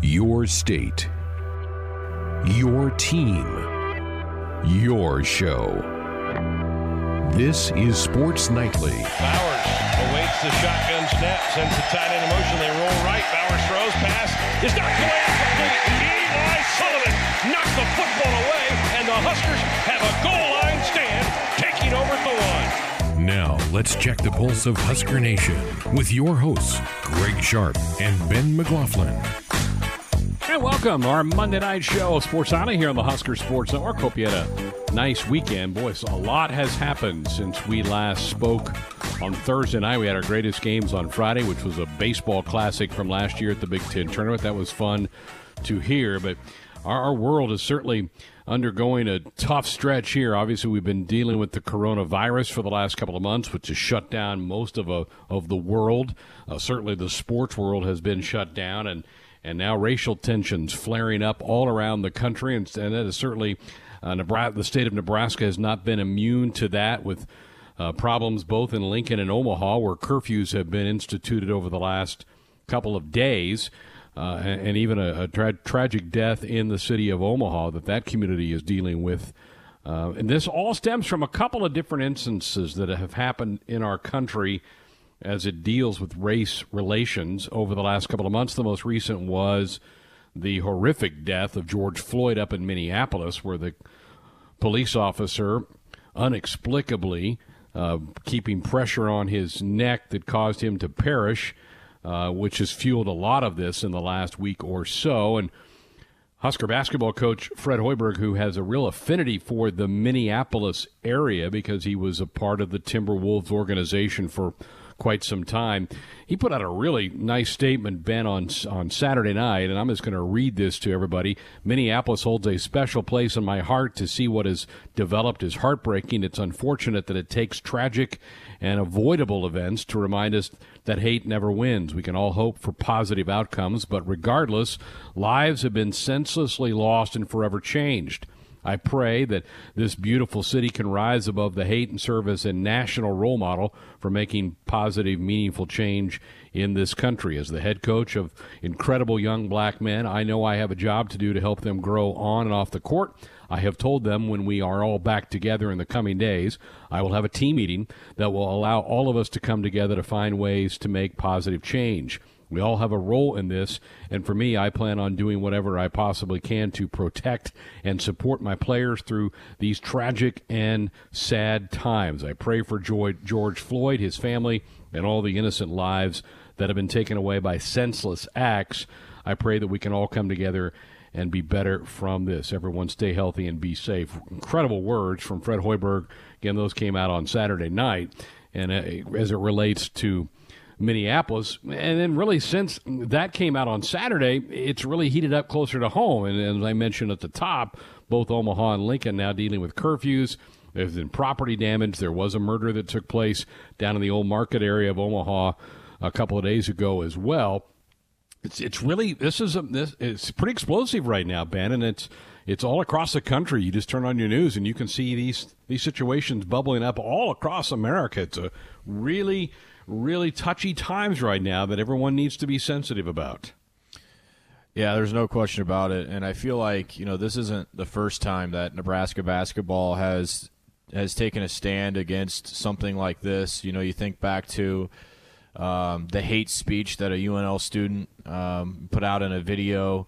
Your state. Your team. Your show. This is Sports Nightly. Bowers awaits the shotgun snap, sends the tight end in motion. They roll right. Bowers throws pass. Is away incomplete. Eli Sullivan knocked the football away, and the Huskers have a goal line stand, taking over the one. Now, let's check the pulse of Husker Nation with your hosts, Greg Sharp and Ben McLaughlin. And welcome our Monday night show, Sports Nightly here on the Husker Sports Network. Hope you had a nice weekend. Boys, a lot has happened since we last spoke on Thursday night. We had our greatest games on Friday, which was a baseball classic from last year at the Big Ten tournament. That was fun to hear, but our, our world is certainly undergoing a tough stretch here. Obviously, we've been dealing with the coronavirus for the last couple of months, which has shut down most of a, of the world. Uh, certainly, the sports world has been shut down, and and now racial tensions flaring up all around the country, and, and that is certainly uh, Nebraska, the state of Nebraska has not been immune to that with. Uh, problems both in Lincoln and Omaha, where curfews have been instituted over the last couple of days uh, and, and, even a, a tra- tragic death in the city of Omaha that that community is dealing with. Uh, and this all stems from a couple of different instances that have happened in our country as it deals with race relations over the last couple of months. The most recent was the horrific death of George Floyd up in Minneapolis, where the police officer inexplicably uh, keeping pressure on his neck that caused him to perish uh, which has fueled a lot of this in the last week or so. And Husker basketball coach Fred Hoiberg, who has a real affinity for the Minneapolis area because he was a part of the Timberwolves organization for quite some time. He put out a really nice statement, Ben, on on Saturday night, and I'm just going to read this to everybody. Minneapolis holds a special place in my heart. To see what has developed is heartbreaking. It's unfortunate that it takes tragic and avoidable events to remind us that hate never wins. We can all hope for positive outcomes, but regardless, lives have been senselessly lost and forever changed. I pray that this beautiful city can rise above the hate and serve as a national role model for making positive, meaningful change in this country. As the head coach of incredible young black men, I know I have a job to do to help them grow on and off the court. I have told them when we are all back together in the coming days, I will have a team meeting that will allow all of us to come together to find ways to make positive change. We all have a role in this, and for me, I plan on doing whatever I possibly can to protect and support my players through these tragic and sad times. I pray for George Floyd, his family, and all the innocent lives that have been taken away by senseless acts. I pray that we can all come together and be better from this. Everyone stay healthy and be safe. Incredible words from Fred Hoiberg. Again, those came out on Saturday night. And uh, as it relates to Minneapolis. And then, really, since that came out on Saturday, it's really heated up closer to home. And as I mentioned at the top, both Omaha and Lincoln now dealing with curfews. There's been property damage. There was a murder that took place down in the old market area of Omaha a couple of days ago as well. It's it's really this is a this it's pretty explosive right now, Ben, and it's it's all across the country. You just turn on your news and you can see these these situations bubbling up all across America. It's a really really touchy times right now that everyone needs to be sensitive about. Yeah, there's no question about it, and I feel like you know this isn't the first time that Nebraska basketball has has taken a stand against something like this. You know, you think back to um, the hate speech that a UNL student um, put out in a video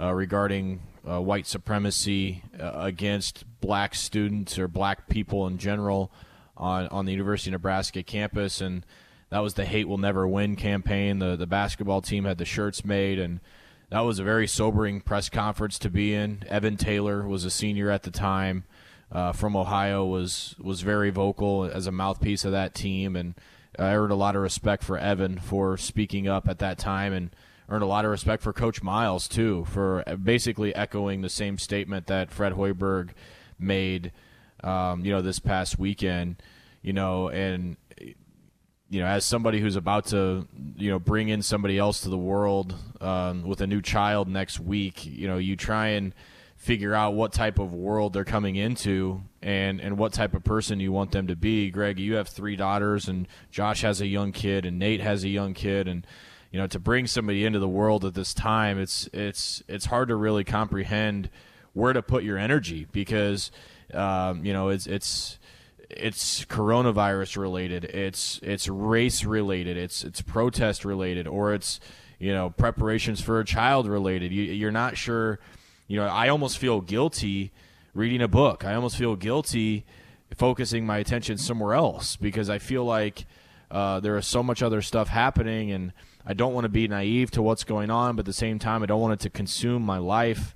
uh, regarding uh, white supremacy uh, against black students or black people in general on on the University of Nebraska campus, and that was the "Hate Will Never Win" campaign. The the basketball team had the shirts made, and that was a very sobering press conference to be in. Evan Taylor was a senior at the time uh, from Ohio, was was very vocal as a mouthpiece of that team, and I earned a lot of respect for Evan for speaking up at that time, and earned a lot of respect for Coach Miles too for basically echoing the same statement that Fred Hoiberg made, um, you know, this past weekend. You know, and you know, as somebody who's about to, you know, bring in somebody else to the world um, with a new child next week, you know, you try and figure out what type of world they're coming into and and what type of person you want them to be. Greg, you have three daughters, and Josh has a young kid, and Nate has a young kid, and you know, to bring somebody into the world at this time, it's it's it's hard to really comprehend where to put your energy because um, you know it's it's it's coronavirus related, it's it's race related, it's it's protest related, or it's you know preparations for a child related. You, you're not sure. You know, I almost feel guilty reading a book. I almost feel guilty focusing my attention somewhere else because I feel like uh, there is so much other stuff happening, and I don't want to be naive to what's going on, but at the same time, I don't want it to consume my life.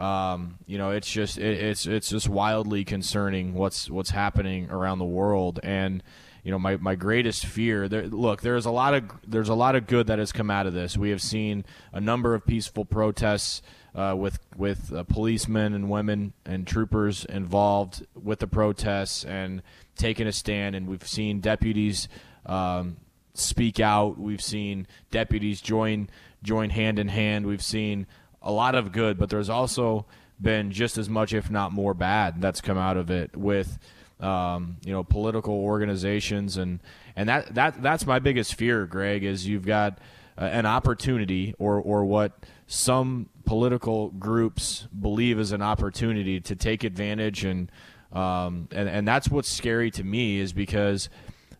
Um, you know, it's just it, it's it's just wildly concerning what's what's happening around the world, and you know, my, my greatest fear. There, look, there's a lot of there's a lot of good that has come out of this. We have seen a number of peaceful protests uh, with with uh, policemen and women and troopers involved with the protests and taking a stand, and we've seen deputies um, speak out. We've seen deputies join join hand in hand. We've seen a lot of good, but there's also been just as much, if not more, bad that's come out of it with um, you know political organizations. And and that that that's my biggest fear, Greg, is you've got uh, an opportunity or or what some political groups believe is an opportunity to take advantage. And um, and and that's what's scary to me is because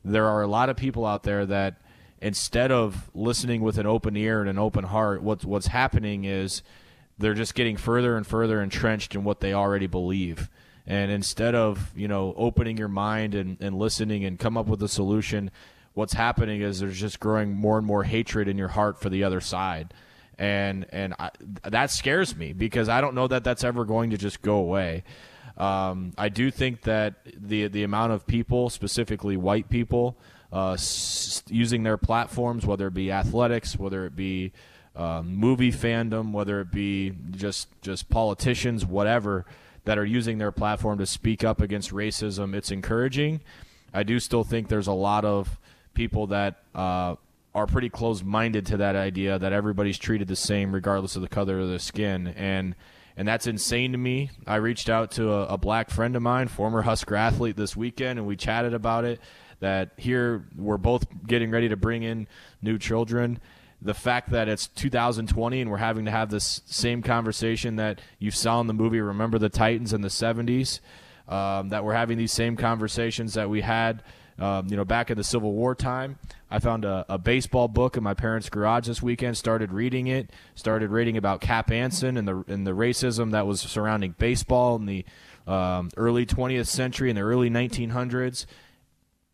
there are a lot of people out there that instead of listening with an open ear and an open heart, what's what's happening is they're just getting further and further entrenched in what they already believe. And instead of you know opening your mind and, and listening and come up with a solution, what's happening is there's just growing more and more hatred in your heart for the other side, and and I, that scares me because I don't know that that's ever going to just go away. Um, I do think that the the amount of people, specifically white people, uh, s- using their platforms, whether it be athletics, whether it be uh, movie fandom, whether it be just just politicians, whatever, that are using their platform to speak up against racism, it's encouraging. I do still think there's a lot of people that uh, are pretty close-minded to that idea that everybody's treated the same regardless of the color of their skin, and and that's insane to me. I reached out to a, a black friend of mine, former Husker athlete, this weekend, and we chatted about it. That here we're both getting ready to bring in new children the fact that it's 2020 and we're having to have this same conversation that you saw in the movie Remember the Titans in the 70s, um, that we're having these same conversations that we had, um, you know, back in the Civil War time. I found a, a, baseball book in my parents' garage this weekend. Started reading it. Started reading about Cap Anson and the and the racism that was surrounding baseball in the um, early 20th century and the early 1900s.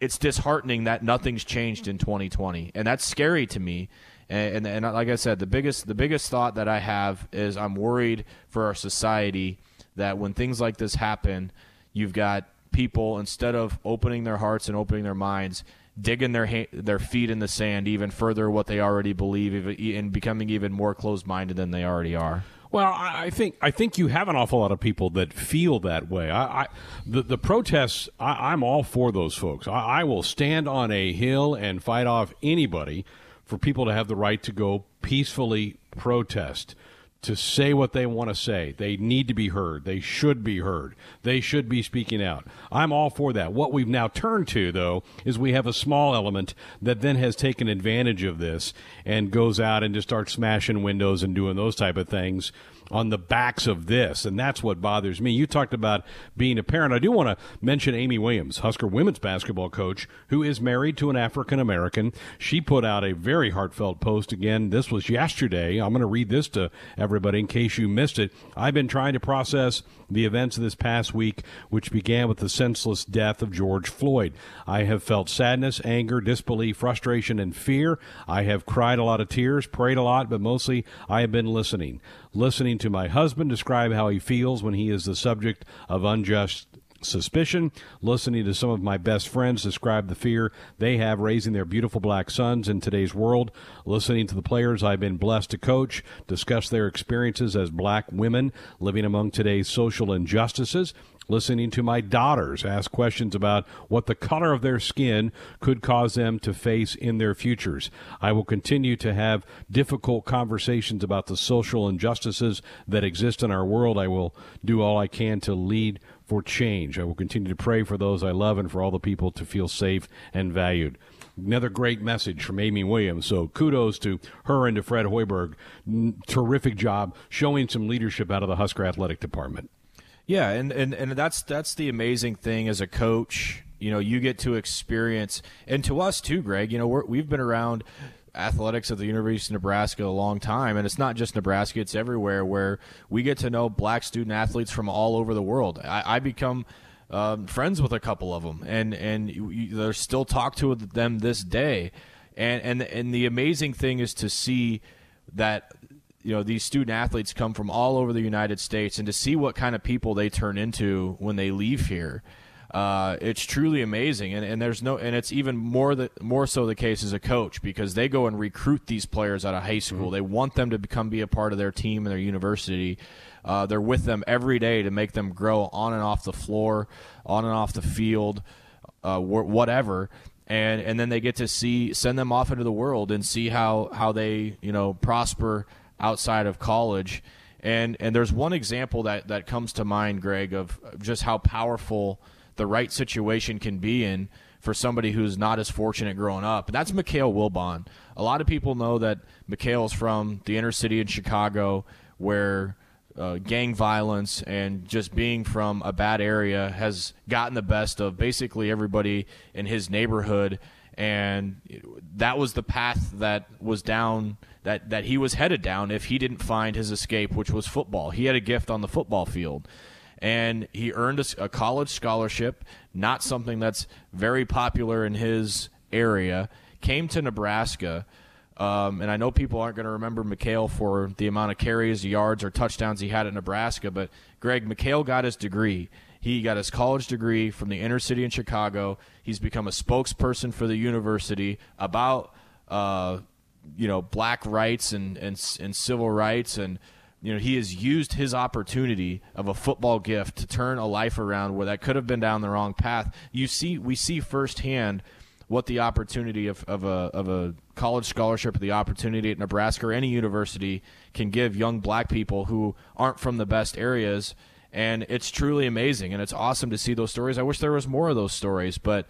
It's disheartening that nothing's changed in 2020, and that's scary to me and, and, and like I said, the biggest the biggest thought that I have is I'm worried for our society that when things like this happen, you've got people instead of opening their hearts and opening their minds, digging their ha- their feet in the sand even further what they already believe and becoming even more closed minded than they already are. Well, I think I think you have an awful lot of people that feel that way. I, I the the protests. I, am all for those folks. I, I will stand on a hill and fight off anybody for people to have the right to go peacefully protest, to say what they want to say. They need to be heard. They should be heard. They should be speaking out. I'm all for that. What we've now turned to, though, is we have a small element that then has taken advantage of this and goes out and just starts smashing windows and doing those type of things on the backs of this, and that's what bothers me. You talked about being a parent. I do want to mention Amy Williams, Husker women's basketball coach, who is married to an African American. She put out a very heartfelt post again. This was yesterday. I'm going to read this to everybody in case you missed it. I've been trying to process the events of this past week, which began with the senseless death of George Floyd. I have felt sadness, anger, disbelief, frustration, and fear. I have cried a lot of tears, prayed a lot, but mostly I have been listening listening to my husband describe how he feels when he is the subject of unjust suspicion, listening to some of my best friends describe the fear they have raising their beautiful black sons in today's world, listening to the players I've been blessed to coach discuss their experiences as black women living among today's social injustices, listening to my daughters ask questions about what the color of their skin could cause them to face in their futures. I will continue to have difficult conversations about the social injustices that exist in our world. I will do all I can to lead for change. I will continue to pray for those I love and for all the people to feel safe and valued. Another great message from Amy Williams. So kudos to her and to Fred Hoiberg. Terrific job showing some leadership out of the Husker athletic department. Yeah, and, and, and that's that's the amazing thing as a coach. You know, you get to experience, and to us too, Greg. You know, we have been around athletics at the University of Nebraska a long time, and it's not just Nebraska; it's everywhere. Where we get to know black student athletes from all over the world. I, I become um, friends with a couple of them, and and you, there's still talk to them this day. And and and the amazing thing is to see that you know these student athletes come from all over the United States, and to see what kind of people they turn into when they leave here. Uh, it's truly amazing, and, and there's no, and it's even more the more so the case as a coach because they go and recruit these players out of high school. Mm-hmm. They want them to become be a part of their team and their university. Uh, they're with them every day to make them grow on and off the floor, on and off the field, uh, whatever and and then they get to see send them off into the world and see how how they you know prosper outside of college. And and there's one example that that comes to mind, Greg, of just how powerful the right situation can be in for somebody who's not as fortunate growing up. And that's Mikale Wilbon. A lot of people know that Mikale's from the inner city in Chicago, where uh, gang violence and just being from a bad area has gotten the best of basically everybody in his neighborhood. And that was the path that was down that, that he was headed down if he didn't find his escape, which was football. He had a gift on the football field. And he earned a, a college scholarship, not something that's very popular in his area. Came to Nebraska, um, and I know people aren't going to remember Mikale for the amount of carries, yards, or touchdowns he had at Nebraska, but Greg, Mikale got his degree. He got his college degree from the inner city in Chicago. He's become a spokesperson for the university about uh, you know black rights and, and and civil rights. And you know he has used his opportunity of a football gift to turn a life around where that could have been down the wrong path. You see we see firsthand what the opportunity of, of a of a college scholarship the opportunity at Nebraska or any university can give young black people who aren't from the best areas. And it's truly amazing. And it's awesome to see those stories. I wish there was more of those stories but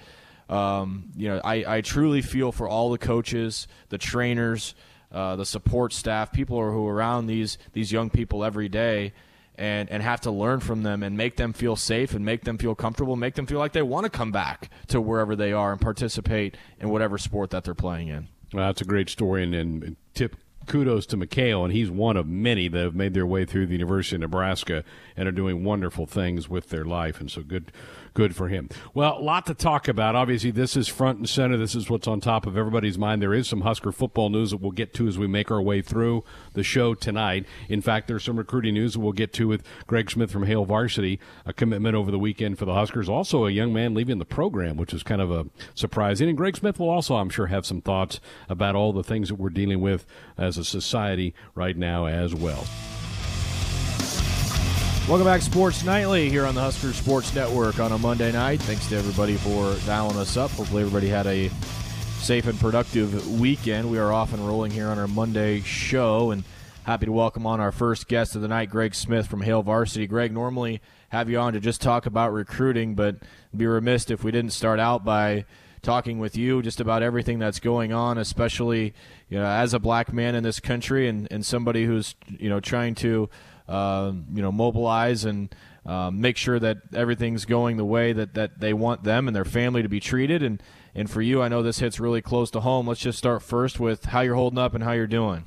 um, you know, I, I truly feel for all the coaches, the trainers, uh, the support staff, people who are around these these young people every day, and and have to learn from them and make them feel safe and make them feel comfortable, make them feel like they want to come back to wherever they are and participate in whatever sport that they're playing in. Well, that's a great story, and, and tip kudos to Mikale, and he's one of many that have made their way through the University of Nebraska and are doing wonderful things with their life. And so good, good for him. Well, a lot to talk about. Obviously, this is front and center. This is what's on top of everybody's mind. There is some Husker football news that we'll get to as we make our way through the show tonight. In fact, there's some recruiting news that we'll get to with Greg Smith from Hail Varsity, a commitment over the weekend for the Huskers. Also, a young man leaving the program, which is kind of a surprising. And Greg Smith will also, I'm sure, have some thoughts about all the things that we're dealing with as a society right now as well. Welcome back, Sports Nightly, here on the Husker Sports Network on a Monday night. Thanks to everybody for dialing us up. Hopefully, everybody had a safe and productive weekend. We are off and rolling here on our Monday show, and happy to welcome on our first guest of the night, Greg Smith from Hail Varsity. Greg, normally have you on to just talk about recruiting, but be remiss if we didn't start out by talking with you just about everything that's going on, especially you know as a black man in this country and, and somebody who's you know trying to uh, you know, mobilize and uh, make sure that everything's going the way that, that they want them and their family to be treated. And, and for you, I know this hits really close to home. Let's just start first with how you're holding up and how you're doing.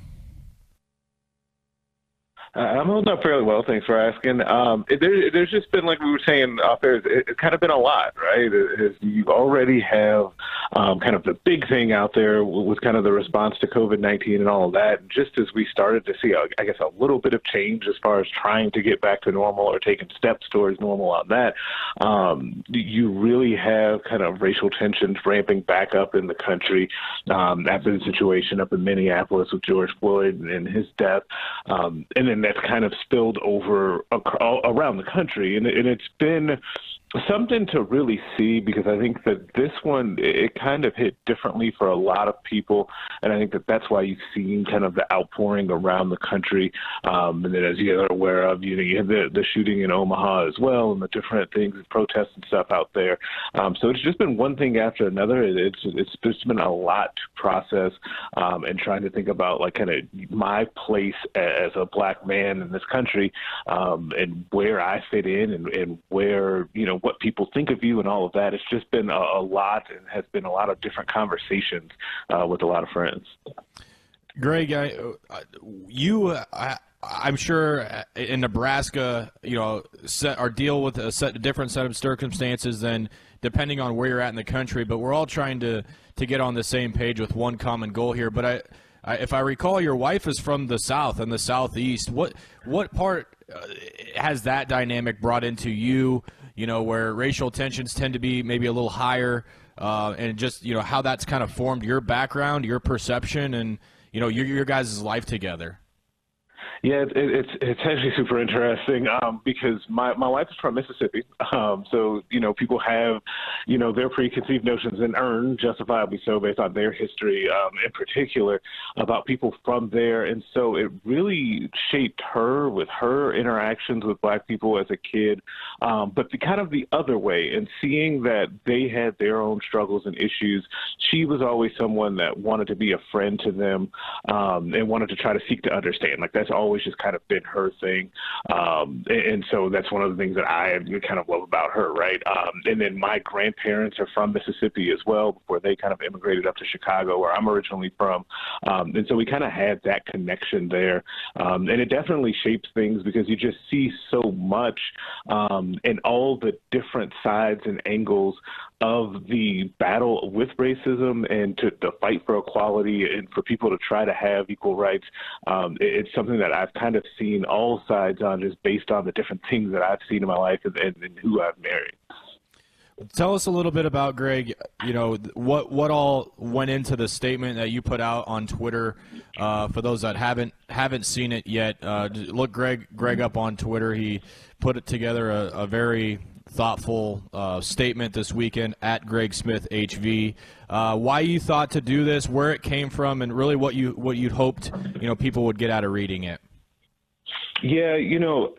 Uh, I'm holding up fairly well. Thanks for asking. Um, it, there, there's just been, like we were saying off it, it's kind of been a lot, right? It, you already have um, kind of the big thing out there with kind of the response to COVID 19 and all of that. Just as we started to see, I guess, a little bit of change as far as trying to get back to normal or taking steps towards normal on that, um, you really have kind of racial tensions ramping back up in the country um, after the situation up in Minneapolis with George Floyd and his death. Um, and then and that's kind of spilled over around the country, and, and it's been something to really see because I think that this one it kind of hit differently for a lot of people, and I think that that's why you've seen kind of the outpouring around the country. Um, and then, as you are aware of, you know, you have the the shooting in Omaha as well, and the different things, protests and stuff out there. Um, so it's just been one thing after another. It's it's just been a lot to process, um, and trying to think about like kind of my place as a black man in this country, um, and where I fit in, and, and where you know what people think of you and all of that. It's just been a, a lot and has been a lot of different conversations uh, with a lot of friends. Greg, I, uh, you, I, I'm sure in Nebraska, you know, set, or deal with a set a different set of circumstances than depending on where you're at in the country. But we're all trying to to get on the same page with one common goal here. But I, I if I recall, your wife is from the South and the Southeast. What what part uh, has that dynamic brought into you? You know, where racial tensions tend to be maybe a little higher, uh, and just you know how that's kind of formed your background, your perception, and you know your your guys' life together. Yeah, it, it's it's actually super interesting um, because my my wife is from Mississippi, um, so you know people have you know their preconceived notions and earn justifiably so based on their history um, in particular about people from there, and so it really shaped her with her interactions with Black people as a kid, um, but the kind of the other way and seeing that they had their own struggles and issues, she was always someone that wanted to be a friend to them um, and wanted to try to seek to understand. Like that's always always just kind of been her thing. Um, and, and so that's one of the things that I kind of love about her, right? Um, and then my grandparents are from Mississippi as well before they kind of immigrated up to Chicago, where I'm originally from. Um, and so we kind of had that connection there. Um, and it definitely shapes things because you just see so much um, and all the different sides and angles of the battle with racism and to the fight for equality and for people to try to have equal rights. Um, it, it's something that I've kind of seen all sides on just based on the different things that I've seen in my life and, and, and who I've married. Tell us a little bit about Greg. You know what what all went into the statement that you put out on Twitter. Uh, for those that haven't haven't seen it yet, uh, look Greg Greg up on Twitter. He put it together a, a very thoughtful uh, statement this weekend at Greg Smith HV. Uh, why you thought to do this, where it came from, and really what you what you'd hoped you know people would get out of reading it. Yeah, you know,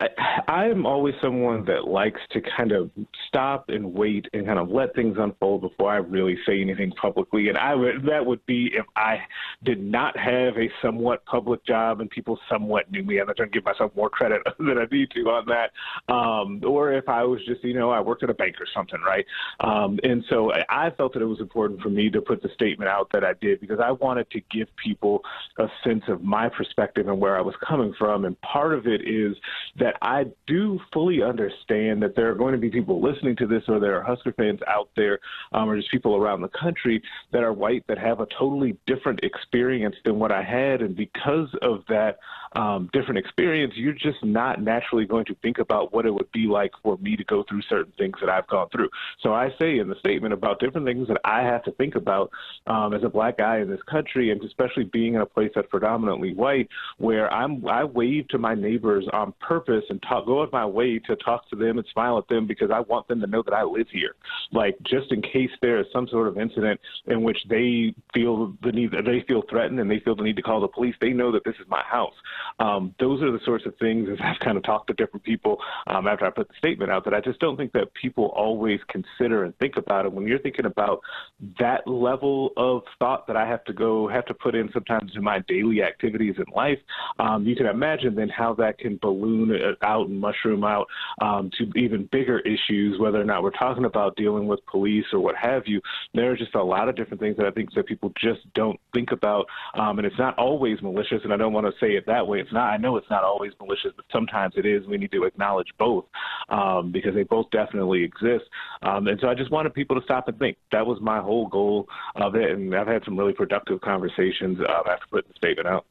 I, am always someone that likes to kind of stop and wait and kind of let things unfold before I really say anything publicly. And I would that would be if I did not have a somewhat public job and people somewhat knew me. I'm not trying to give myself more credit than I need to on that. Um, or if I was just, you know, I worked at a bank or something, right? Um, and so I felt that it was important for me to put the statement out that I did because I wanted to give people a sense of my perspective and where I was coming from. And part of it it is that I do fully understand that there are going to be people listening to this, or there are Husker fans out there, um, or just people around the country that are white that have a totally different experience than what I had, and because of that um, different experience, you're just not naturally going to think about what it would be like for me to go through certain things that I've gone through. So I say in the statement about different things that I have to think about um, as a black guy in this country, and especially being in a place that's predominantly white, where I'm I wave to my on purpose and talk, go out my way to talk to them and smile at them because I want them to know that I live here, like just in case there is some sort of incident in which they feel the need, they feel threatened and they feel the need to call the police. They know that this is my house. Um, those are the sorts of things, as I've kind of talked to different people um, after I put the statement out, that I just don't think that people always consider and think about it. When you're thinking about that level of thought that I have to go, have to put in sometimes in my daily activities in life, um, you can imagine then how that can balloon out and mushroom out um, to even bigger issues, whether or not we're talking about dealing with police or what have you. There are just a lot of different things that I think that people just don't think about, um, and it's not always malicious. And I don't want to say it that way it's not. I know it's not always malicious, but sometimes it is. We need to acknowledge both um, because they both definitely exist. Um, and so I just wanted people to stop and think. That was my whole goal of it, and I've had some really productive conversations uh, after putting the statement out.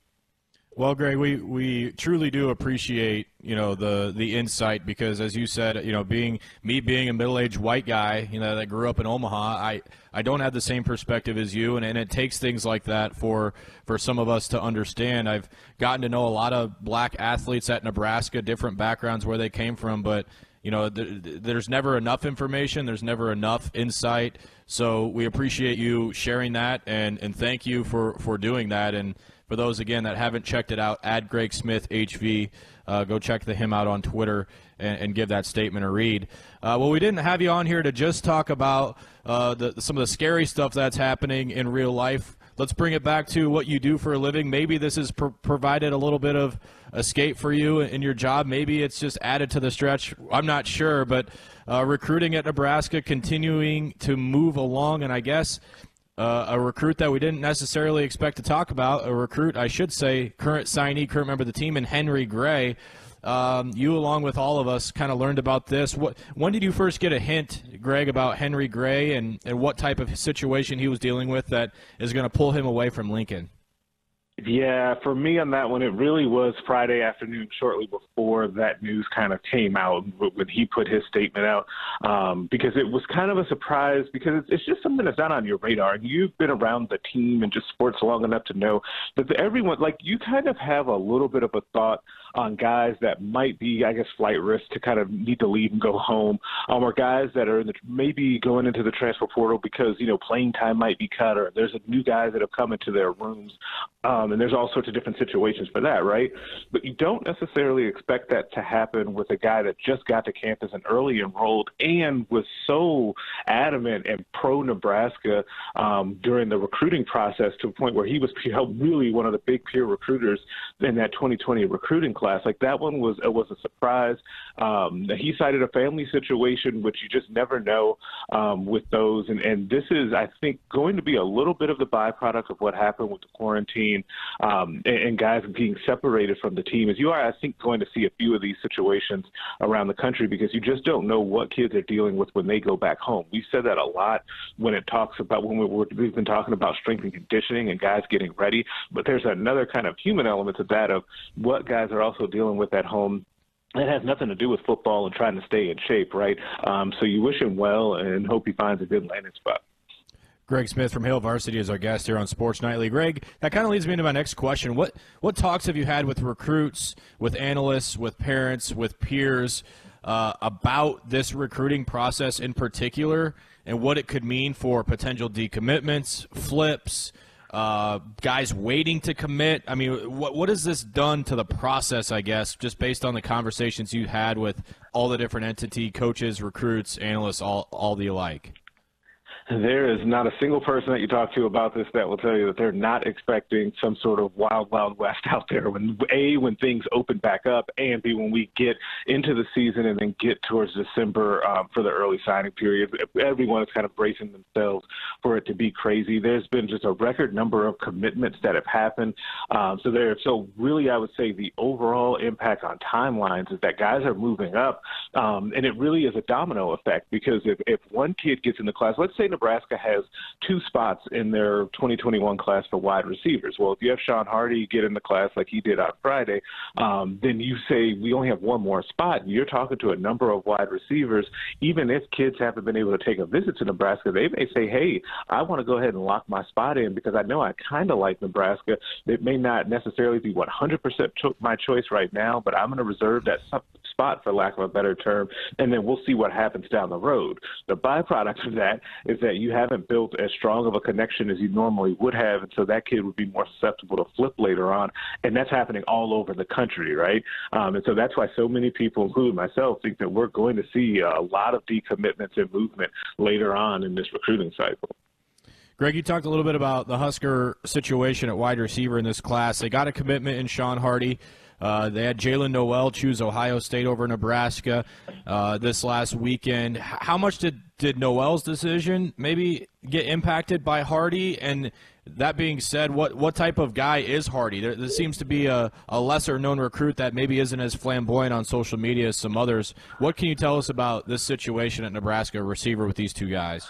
Well, Greg, we, we truly do appreciate you know the the insight because as you said, you know, being me being a middle aged white guy, you know, that grew up in Omaha, I I don't have the same perspective as you, and, and it takes things like that for for some of us to understand. I've gotten to know a lot of black athletes at Nebraska, different backgrounds where they came from, but you know, th- there's never enough information. There's never enough insight. So we appreciate you sharing that, and, and thank you for, for doing that. And for those again that haven't checked it out, add Greg Smith HV. Uh, go check the, him out on Twitter and, and give that statement a read. Uh, well, we didn't have you on here to just talk about uh, the, some of the scary stuff that's happening in real life. Let's bring it back to what you do for a living. Maybe this has pr- provided a little bit of escape for you in your job. Maybe it's just added to the stretch. I'm not sure, but uh, recruiting at Nebraska continuing to move along, and I guess uh, a recruit that we didn't necessarily expect to talk about, a recruit, I should say, current signee, current member of the team, and Henry Gray. Um, you, along with all of us, kind of learned about this. What, when did you first get a hint, Greg, about Henry Gray and, and what type of situation he was dealing with that is going to pull him away from Lincoln? Yeah, for me on that one, it really was Friday afternoon, shortly before that news kind of came out when he put his statement out, um, because it was kind of a surprise because it's, it's just something that's not on your radar. And you've been around the team and just sports long enough to know that everyone, like you kind of have a little bit of a thought on guys that might be, I guess, flight risk to kind of need to leave and go home, um, or guys that are the, maybe going into the transfer portal because you know playing time might be cut, or there's new guys that have come into their rooms, um, and there's all sorts of different situations for that, right? But you don't necessarily expect that to happen with a guy that just got to campus and early enrolled and was so adamant and pro Nebraska um, during the recruiting process to a point where he was really one of the big peer recruiters in that 2020 recruiting class. Like that one was uh, was a surprise. Um, he cited a family situation, which you just never know um, with those. And, and this is, I think, going to be a little bit of the byproduct of what happened with the quarantine um, and, and guys being separated from the team. As you are, I think, going to see a few of these situations around the country because you just don't know what kids are dealing with when they go back home. We've said that a lot when it talks about when we we've been talking about strength and conditioning and guys getting ready. But there's another kind of human element to that of what guys are also dealing with at home it has nothing to do with football and trying to stay in shape, right? Um, so you wish him well and hope he finds a good landing spot. Greg Smith from Hail Varsity is our guest here on Sports Nightly. Greg, that kind of leads me into my next question. What what talks have you had with recruits, with analysts, with parents, with peers uh, about this recruiting process in particular, and what it could mean for potential decommitments, flips? Uh, guys waiting to commit. I mean, what what has this done to the process? I guess just based on the conversations you had with all the different entity coaches, recruits, analysts, all all the alike. There is not a single person that you talk to about this that will tell you that they're not expecting some sort of wild, wild west out there. When a when things open back up, and b when we get into the season and then get towards December um, for the early signing period, everyone is kind of bracing themselves for it to be crazy. There's been just a record number of commitments that have happened. Um, so there, so really, I would say the overall impact on timelines is that guys are moving up, um, and it really is a domino effect because if if one kid gets in the class, let's say Nebraska has two spots in their 2021 class for wide receivers. Well, if you have Sean Hardy get in the class like he did on Friday, um, then you say we only have one more spot. You're talking to a number of wide receivers. Even if kids haven't been able to take a visit to Nebraska, they may say, "Hey, I want to go ahead and lock my spot in because I know I kind of like Nebraska. It may not necessarily be 100% my choice right now, but I'm going to reserve that spot, for lack of a better term, and then we'll see what happens down the road. The byproduct of that is that you haven't built as strong of a connection as you normally would have, and so that kid would be more susceptible to flip later on, and that's happening all over the country, right? Um, and so that's why so many people, including myself, think that we're going to see a lot of decommitments and movement later on in this recruiting cycle. Greg, you talked a little bit about the Husker situation at wide receiver in this class. They got a commitment in Sean Hardy. Uh, they had Jaylin Noel choose Iowa State over Nebraska uh, this last weekend. How much did, did Noel's decision maybe get impacted by Hardy? And that being said, what, what type of guy is Hardy? There, there seems to be a, a lesser known recruit that maybe isn't as flamboyant on social media as some others. What can you tell us about this situation at Nebraska receiver with these two guys?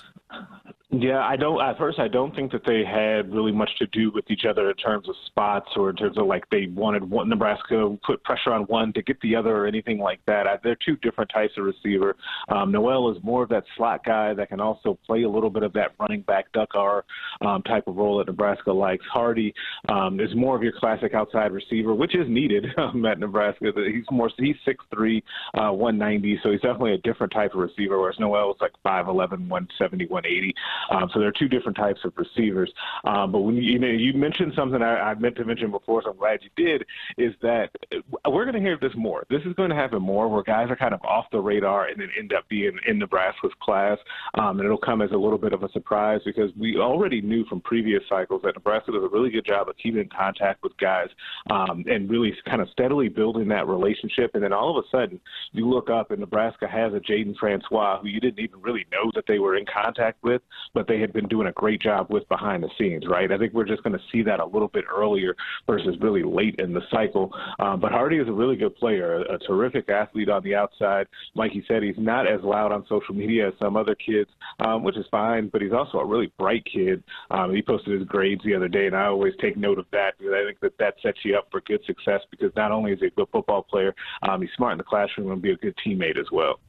Yeah, I don't. At first, I don't think that they had really much to do with each other in terms of spots or in terms of like they wanted one Nebraska put pressure on one to get the other or anything like that. I, they're two different types of receiver. Um, Noel is more of that slot guy that can also play a little bit of that running back duck R um, type of role that Nebraska likes. Hardy um, is more of your classic outside receiver, which is needed um, at Nebraska. He's more he's six three, uh, 190, so he's definitely a different type of receiver. Whereas Noel is like 5'11", 170, 180. Um, so there are two different types of receivers. Um, but when you, you, know, you mentioned something I, I meant to mention before, so I'm glad you did, is that we're going to hear this more. This is going to happen more where guys are kind of off the radar and then end up being in Nebraska's class. Um, and it'll come as a little bit of a surprise because we already knew from previous cycles that Nebraska does a really good job of keeping in contact with guys um, and really kind of steadily building that relationship. And then all of a sudden, you look up and Nebraska has a Jaden Francois who you didn't even really know that they were in contact with, but they had been doing a great job with behind the scenes, right? I think we're just going to see that a little bit earlier versus really late in the cycle. Um, but Hardy is a really good player, a, a terrific athlete on the outside. Like he said, he's not as loud on social media as some other kids, um, which is fine, but he's also a really bright kid. Um, he posted his grades the other day, and I always take note of that because I think that that sets you up for good success because not only is he a good football player, um, he's smart in the classroom and be a good teammate as well.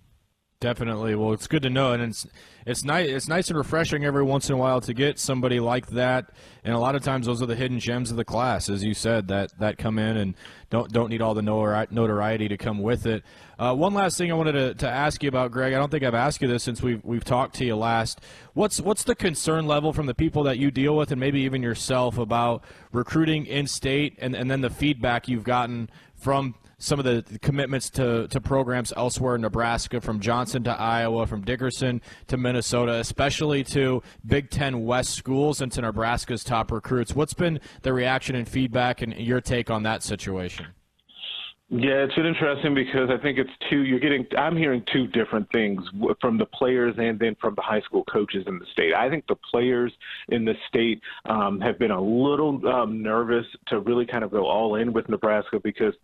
Definitely. Well, it's good to know, and it's it's nice. It's nice and refreshing every once in a while to get somebody like that. And a lot of times, those are the hidden gems of the class, as you said, that that come in and don't don't need all the notoriety to come with it. Uh, one last thing I wanted to, to ask you about, Greg. I don't think I've asked you this since we've we've talked to you last. What's what's the concern level from the people that you deal with, and maybe even yourself, about recruiting in state, and and then the feedback you've gotten from some of the commitments to, to programs elsewhere in Nebraska, from Johnson to Iowa, from Dickerson to Minnesota, especially to Big Ten West schools and to Nebraska's top recruits. What's been the reaction and feedback and your take on that situation? Yeah, it's been interesting because I think it's two. You're getting. I'm hearing two different things from the players and then from the high school coaches in the state. I think the players in the state um, have been a little um, nervous to really kind of go all in with Nebraska because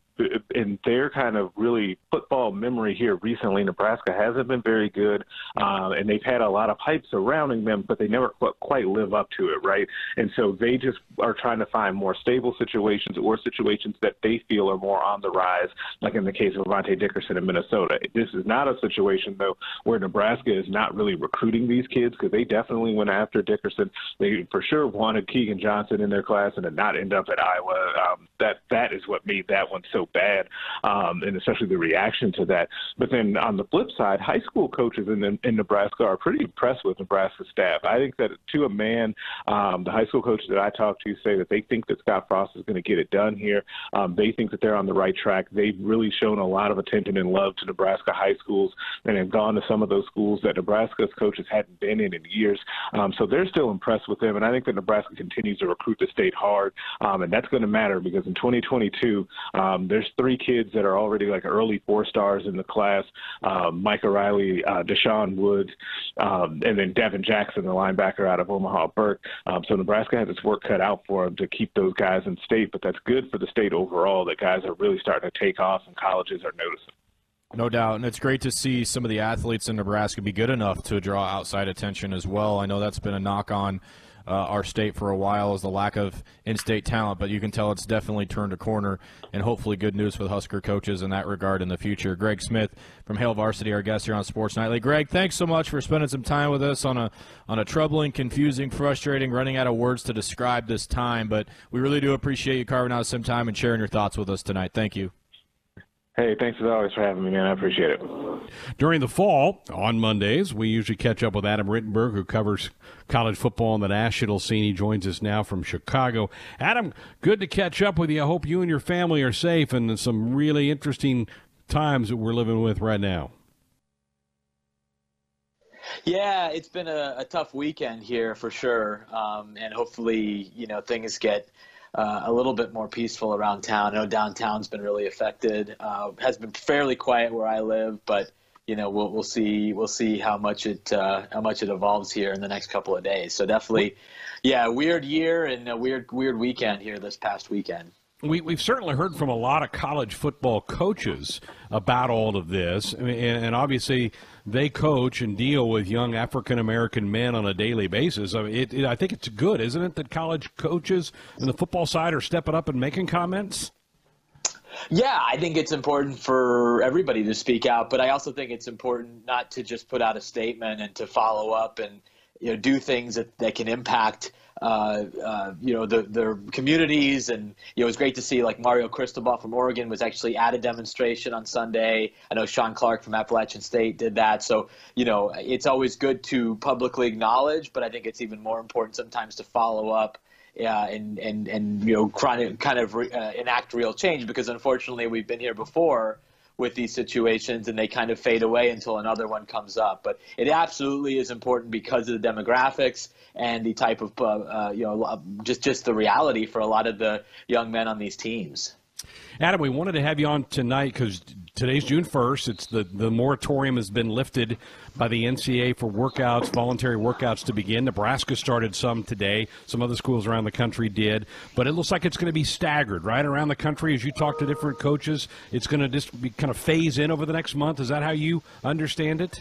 in their kind of really football memory here recently, Nebraska hasn't been very good, uh, and they've had a lot of hype surrounding them, but they never quite live up to it, right? And so they just are trying to find more stable situations or situations that they feel are more on the rise, like in the case of Avante Dickerson in Minnesota. This is not a situation though where Nebraska is not really recruiting these kids because they definitely went after Dickerson. They for sure wanted Keagan Johnson in their class and to not end up at Iowa. Um, that that is what made that one so bad, um, and especially the reaction to that. But then on the flip side, high school coaches in, in Nebraska are pretty impressed with Nebraska staff. I think that to a man, um, the high school coaches that I talk to say that they think that Scott Frost is going to get it done here. Um, they think that they're on the right track. They've really shown a lot of attention and love to Nebraska high schools and have gone to some of those schools that Nebraska's coaches hadn't been in in years. Um, so they're still impressed with them, and I think that Nebraska continues to recruit the state hard, um, and that's going to matter because in 2022, um, there's three kids that are already like early four stars in the class: um, Micah Riley, uh, Deshaun Woods, um, and then Devin Jackson, the linebacker out of Omaha Burke. Um, so Nebraska has its work cut out for them to keep those guys in state, but that's good for the state overall. That guys are really starting to take off, and colleges are noticing. No doubt, and it's great to see some of the athletes in Nebraska be good enough to draw outside attention as well. I know that's been a knock on uh, our state for a while is the lack of in-state talent, but you can tell it's definitely turned a corner, and hopefully good news for the Husker coaches in that regard in the future. Greg Smith from Hail Varsity, our guest here on Sports Nightly. Greg, thanks so much for spending some time with us on a on a troubling, confusing, frustrating, running out of words to describe this time, but we really do appreciate you carving out some time and sharing your thoughts with us tonight. Thank you. Hey, thanks as always for having me, man. I appreciate it. During the fall, on Mondays, we usually catch up with Adam Rittenberg, who covers college football on the national scene. He joins us now from Chicago. Adam, good to catch up with you. I hope you and your family are safe and some really interesting times that we're living with right now. Yeah, it's been a, a tough weekend here for sure, um, and hopefully, you know, things get uh, a little bit more peaceful around town. I know downtown's been really affected. Uh, has been fairly quiet where I live, but you know we'll we'll see we'll see how much it uh, how much it evolves here in the next couple of days. So definitely, yeah, weird year and a weird weird weekend here this past weekend. We, we've certainly heard from a lot of college football coaches about all of this, and, and obviously they coach and deal with young African American men on a daily basis. I, mean, it, it, I think it's good, isn't it, that college coaches and the football side are stepping up and making comments? Yeah, I think it's important for everybody to speak out, but I also think it's important not to just put out a statement and to follow up and you know do things that, that can impact uh, uh, you know the the communities and you know it was great to see like Mario Cristobal from Oregon was actually at a demonstration on Sunday. I know Shawn Clark from Appalachian State did that. So you know it's always good to publicly acknowledge, but I think it's even more important sometimes to follow up. Uh, and and and you know kind of re, uh, enact real change because unfortunately we've been here before with these situations and they kind of fade away until another one comes up. But it absolutely is important because of the demographics and the type of uh, uh, you know just just the reality for a lot of the young men on these teams. Adam, we wanted to have you on tonight because today's June 1st. It's the, the moratorium has been lifted by the NCAA for workouts, voluntary workouts to begin. Nebraska started some today. Some other schools around the country did. But it looks like it's going to be staggered, right? Around the country, as you talk to different coaches, it's going to just be kind of phase in over the next month. Is that how you understand it?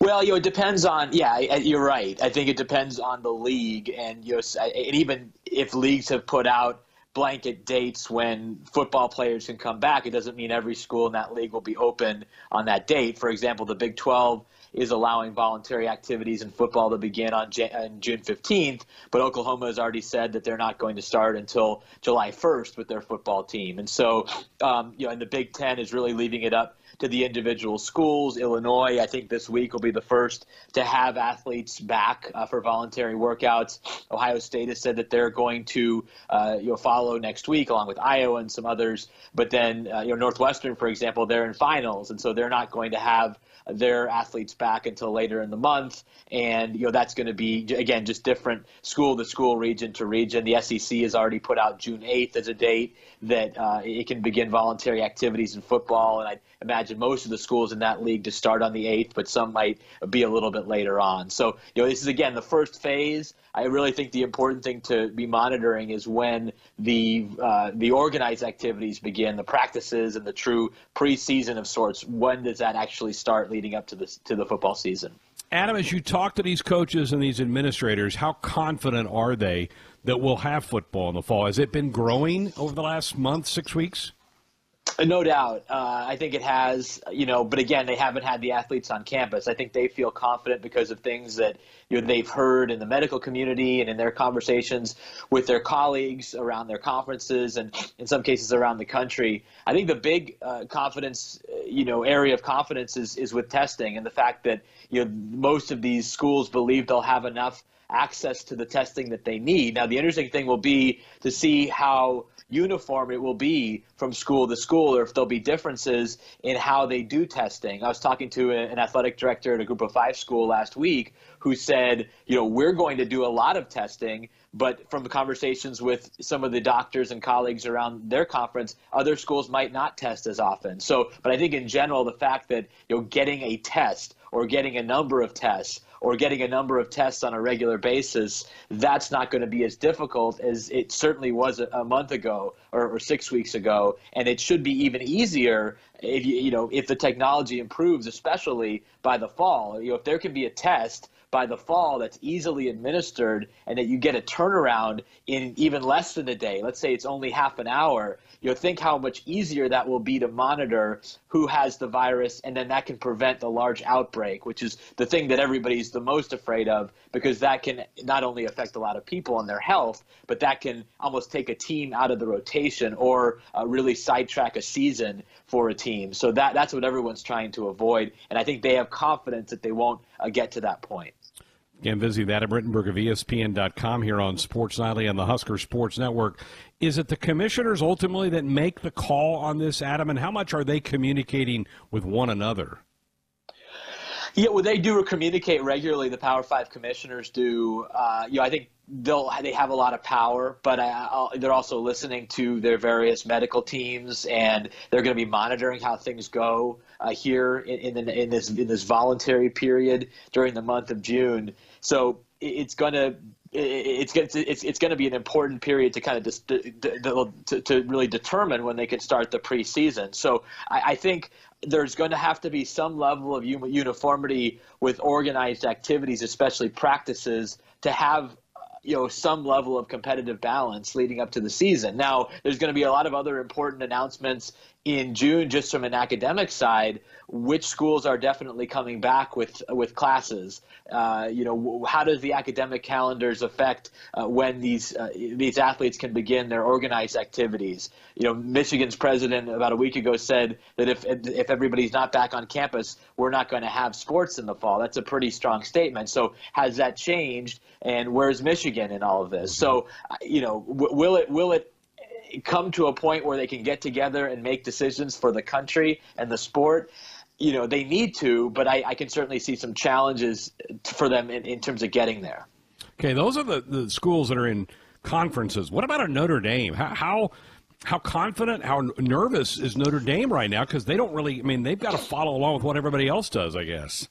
Well, you know, it depends on. Yeah, you're right. I think it depends on the league, and you know, and even if leagues have put out blanket dates when football players can come back, it doesn't mean every school in that league will be open on that date. For example, the Big 12 is allowing voluntary activities in football to begin on, on June 15th, but Oklahoma has already said that they're not going to start until July 1st with their football team. And so, um, you know, and the Big 10 is really leaving it up to the individual schools. Illinois, I think this week will be the first to have athletes back uh, for voluntary workouts. Ohio State has said that they're going to uh, you know follow next week along with Iowa and some others. But then uh, you know Northwestern, for example, they're in finals, and so they're not going to have their athletes back until later in the month. And you know that's going to be again just different school to school, region to region. The SEC has already put out June 8th as a date that uh, it can begin voluntary activities in football, and I imagine most of the schools in that league to start on the 8th, but some might be a little bit later on. So, you know, this is again the first phase. I really think the important thing to be monitoring is when the uh, the organized activities begin, the practices and the true preseason of sorts. When does that actually start, leading up to the to the football season? Adam, as you talk to these coaches and these administrators, how confident are they that we'll have football in the fall? Has it been growing over the last month, six weeks? No doubt. Uh, I think it has, you know, but again, they haven't had the athletes on campus. I think they feel confident because of things that you know, they've heard in the medical community and in their conversations with their colleagues around their conferences and in some cases around the country. I think the big uh, confidence, uh, you know, area of confidence is, is with testing and the fact that, you know, most of these schools believe they'll have enough access to the testing that they need. Now, the interesting thing will be to see how uniform it will be from school to school or if there'll be differences in how they do testing. I was talking to an athletic director at a group of five school last week who said, you know, we're going to do a lot of testing, but from conversations with some of the doctors and colleagues around their conference, other schools might not test as often. So, but I think in general, the fact that, you know, getting a test or getting a number of tests or getting a number of tests on a regular basis, that's not going to be as difficult as it certainly was a, a month ago or, or, six weeks ago. And it should be even easier if you, you know if the technology improves, especially by the fall. You know, if there can be a test by the fall that's easily administered and that you get a turnaround in even less than a day. Let's say it's only half an hour you know, think how much easier that will be to monitor who has the virus, and then that can prevent the large outbreak, which is the thing that everybody's the most afraid of, because that can not only affect a lot of people and their health, but that can almost take a team out of the rotation or uh, really sidetrack a season for a team. So that that's what everyone's trying to avoid, and I think they have confidence that they won't uh, get to that point. Again, visit Adam Rittenberg of ESPN.com here on Sports Nightly and the Husker Sports Network. Is it the commissioners ultimately that make the call on this, Adam, and how much are they communicating with one another? Yeah, well, they do communicate regularly. The Power Five commissioners do. Uh, you know, I think they'll they have a lot of power, but I, they're also listening to their various medical teams, and they're going to be monitoring how things go uh, here in, in, in this in this voluntary period during the month of June. So it's going to it's it's it's, going to be an important period to kind of to, to really determine when they can start the preseason. So I, I think there's going to have to be some level of uniformity with organized activities, especially practices, to have you know some level of competitive balance leading up to the season. Now, there's going to be a lot of other important announcements in June, just from an academic side, which schools are definitely coming back with with classes. Uh, you know, how does the academic calendars affect uh, when these uh, these athletes can begin their organized activities? You know, Michigan's president about a week ago said that if if everybody's not back on campus, we're not going to have sports in the fall. That's a pretty strong statement. So has that changed? And where's Michigan in all of this? So, uh, you know, will it will it come to a point where they can get together and make decisions for the country and the sport. You know, they need to, but I, I can certainly see some challenges for them in, in terms of getting there. Okay, those are the, the schools that are in conferences. What about a Notre Dame? How, how how confident, how nervous is Notre Dame right now? Because they don't really, I mean, they've got to follow along with what everybody else does, I guess.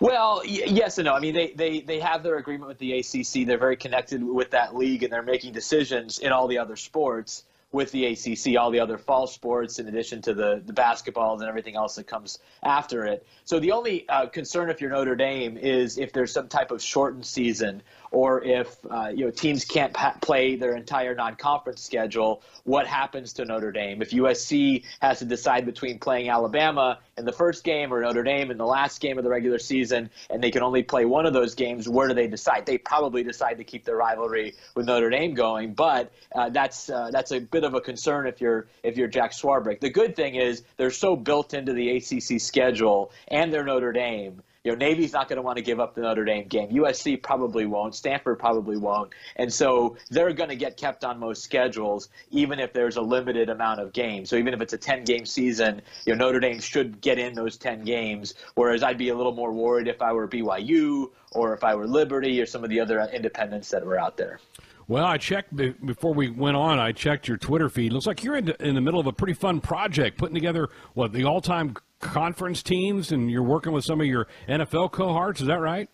Well, yes and no. I mean, they, they, they have their agreement with the ACC. They're very connected with that league, and they're making decisions in all the other sports with the ACC, all the other fall sports, in addition to the, the basketballs and everything else that comes after it. So the only uh, concern if you're Notre Dame is if there's some type of shortened season or if uh, you know teams can't pa- play their entire non-conference schedule, what happens to Notre Dame? If USC has to decide between playing Alabama in the first game or Notre Dame in the last game of the regular season, and they can only play one of those games, where do they decide? They probably decide to keep their rivalry with Notre Dame going, but uh, that's uh, that's a bit of a concern if you're if you're Jack Swarbrick. The good thing is they're so built into the ACC schedule and they're Notre Dame you know, Navy's not going to want to give up the Notre Dame game. USC probably won't. Stanford probably won't. And so they're going to get kept on most schedules, even if there's a limited amount of games. So even if it's a 10 game season, you know, Notre Dame should get in those 10 games. Whereas I'd be a little more worried if I were BYU or if I were Liberty or some of the other independents that were out there. Well, I checked before we went on. I checked your Twitter feed. Looks like you're in, in the middle of a pretty fun project, putting together what the all-time conference teams, and you're working with some of your NFL cohorts. Is that right?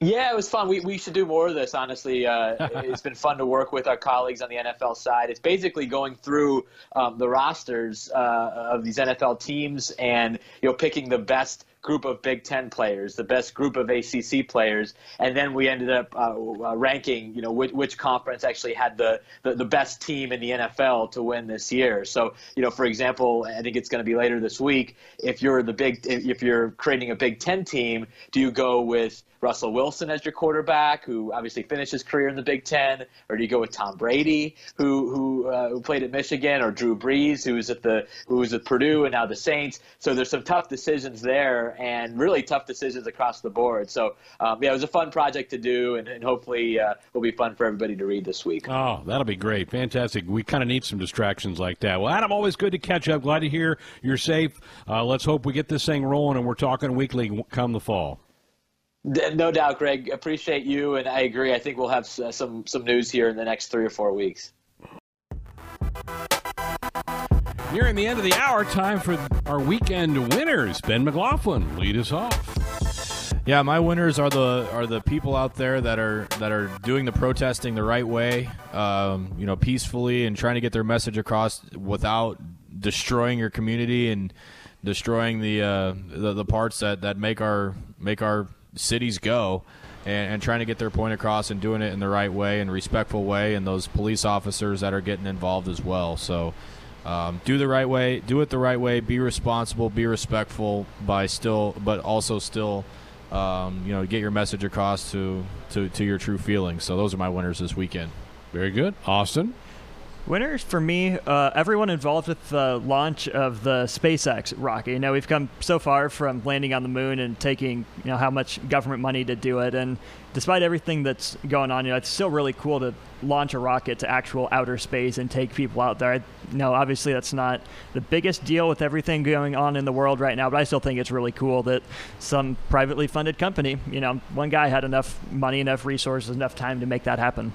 Yeah, it was fun. We, we should do more of this, honestly. Uh, it's been fun to work with our colleagues on the NFL side. It's basically going through um, the rosters uh, of these NFL teams and you know picking the best group of Big Ten players, the best group of ACC players, and then we ended up uh, uh, ranking, you know, which, which conference actually had the, the, the best team in the NFL to win this year. So, you know, for example, I think it's going to be later this week. If you're the big, if you're creating a Big Ten team, do you go with Russell Wilson as your quarterback, who obviously finished his career in the Big Ten, or do you go with Tom Brady, who who, uh, who played at Michigan, or Drew Brees, who was at the who was at Purdue and now the Saints? So there's some tough decisions there, and really tough decisions across the board. So um, yeah, it was a fun project to do, and, and hopefully uh, will be fun for everybody to read this week. Oh, that'll be great, fantastic. We kind of need some distractions like that. Well, Adam, always good to catch up. Glad to hear you're safe. Uh, let's hope we get this thing rolling, and we're talking weekly come the fall. No doubt, Greg. Appreciate you, and I agree. I think we'll have some some news here in the next three or four weeks. Nearing the end of the hour, time for our weekend winners. Ben McLaughlin, lead us off. Yeah, my winners are the are the people out there that are that are doing the protesting the right way, um, you know, peacefully and trying to get their message across without destroying your community and destroying the uh, the, the parts that, that make our make our cities go and, and, trying to get their point across and doing it in the right way and respectful way and those police officers that are getting involved as well. So um, do the right way do it the right way be responsible be respectful by still but also still um, you know get your message across to, to to your true feelings. So those are my winners this weekend. Very good. Austin Winners for me, uh, everyone involved with the launch of the SpaceX rocket. You know, we've come so far from landing on the moon and taking, you know, how much government money to do it. And despite everything that's going on, you know, it's still really cool to launch a rocket to actual outer space and take people out there. I, you know, obviously that's not the biggest deal with everything going on in the world right now, but I still think it's really cool that some privately funded company, you know, one guy had enough money, enough resources, enough time to make that happen.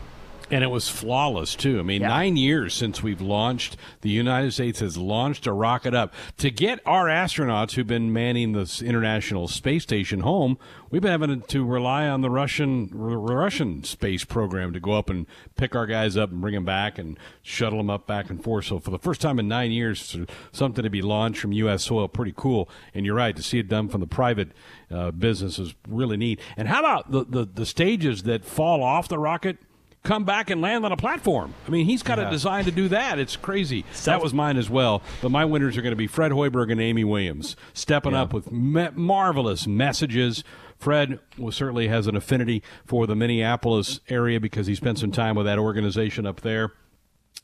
And it was flawless, too. I mean, Yeah. nine years since we've launched, the United States has launched a rocket up. To get our astronauts who've been manning the International Space Station home, we've been having to rely on the Russian R- Russian space program to go up and pick our guys up and bring them back and shuttle them up back and forth. So, for the first time in nine years, something to be launched from U.S. soil, pretty cool. And you're right, to see it done from the private uh, business is really neat. And how about the, the, the stages that fall off the rocket? Come back and land on a platform. I mean, he's got a design to do that. It's crazy. that was mine as well. But my winners are going to be Fred Hoiberg and Amy Williams, stepping up with ma- marvelous messages. Fred was, certainly has an affinity for the Minneapolis area because he spent some time with that organization up there.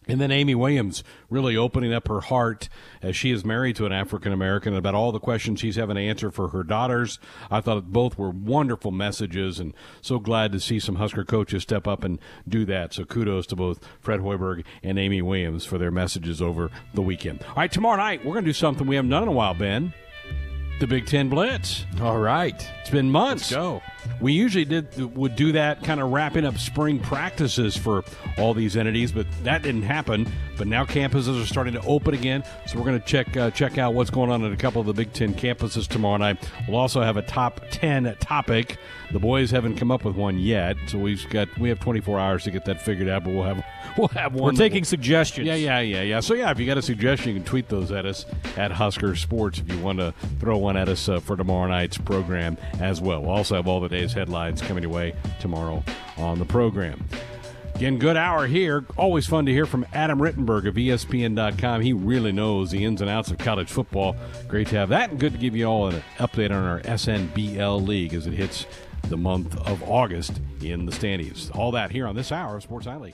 And then Amy Williams really opening up her heart as she is married to an African American about all the questions she's having to answer for her daughters. I thought both were wonderful messages and so glad to see some Husker coaches step up and do that. So kudos to both Fred Hoiberg and Amy Williams for their messages over the weekend. All right, tomorrow night we're going to do something we haven't done in a while, Ben. The Big Ten Blitz. All right. It's been months. Let's go. We usually did would do that kind of wrapping up spring practices for all these entities, but that didn't happen. But now campuses are starting to open again, so we're going to check uh, check out what's going on at a couple of the Big Ten campuses tomorrow night. We'll also have a top ten topic. The boys haven't come up with one yet, so we've got we have 24 hours to get that figured out. But we'll have we'll have one. We're taking will- suggestions. yeah, yeah, yeah, yeah. So yeah, if you got a suggestion, you can tweet those at us at Husker Sports if you want to throw one at us uh, for tomorrow night's program as well. We'll also have all the day's headlines coming your way tomorrow on the program. Again, good hour here. Always fun to hear from Adam Rittenberg of ESPN.com. He really knows the ins and outs of college football. Great to have that, and good to give you all an update on our SNBL League as it hits the month of August in the standings. All that here on this hour of Sports Nightly.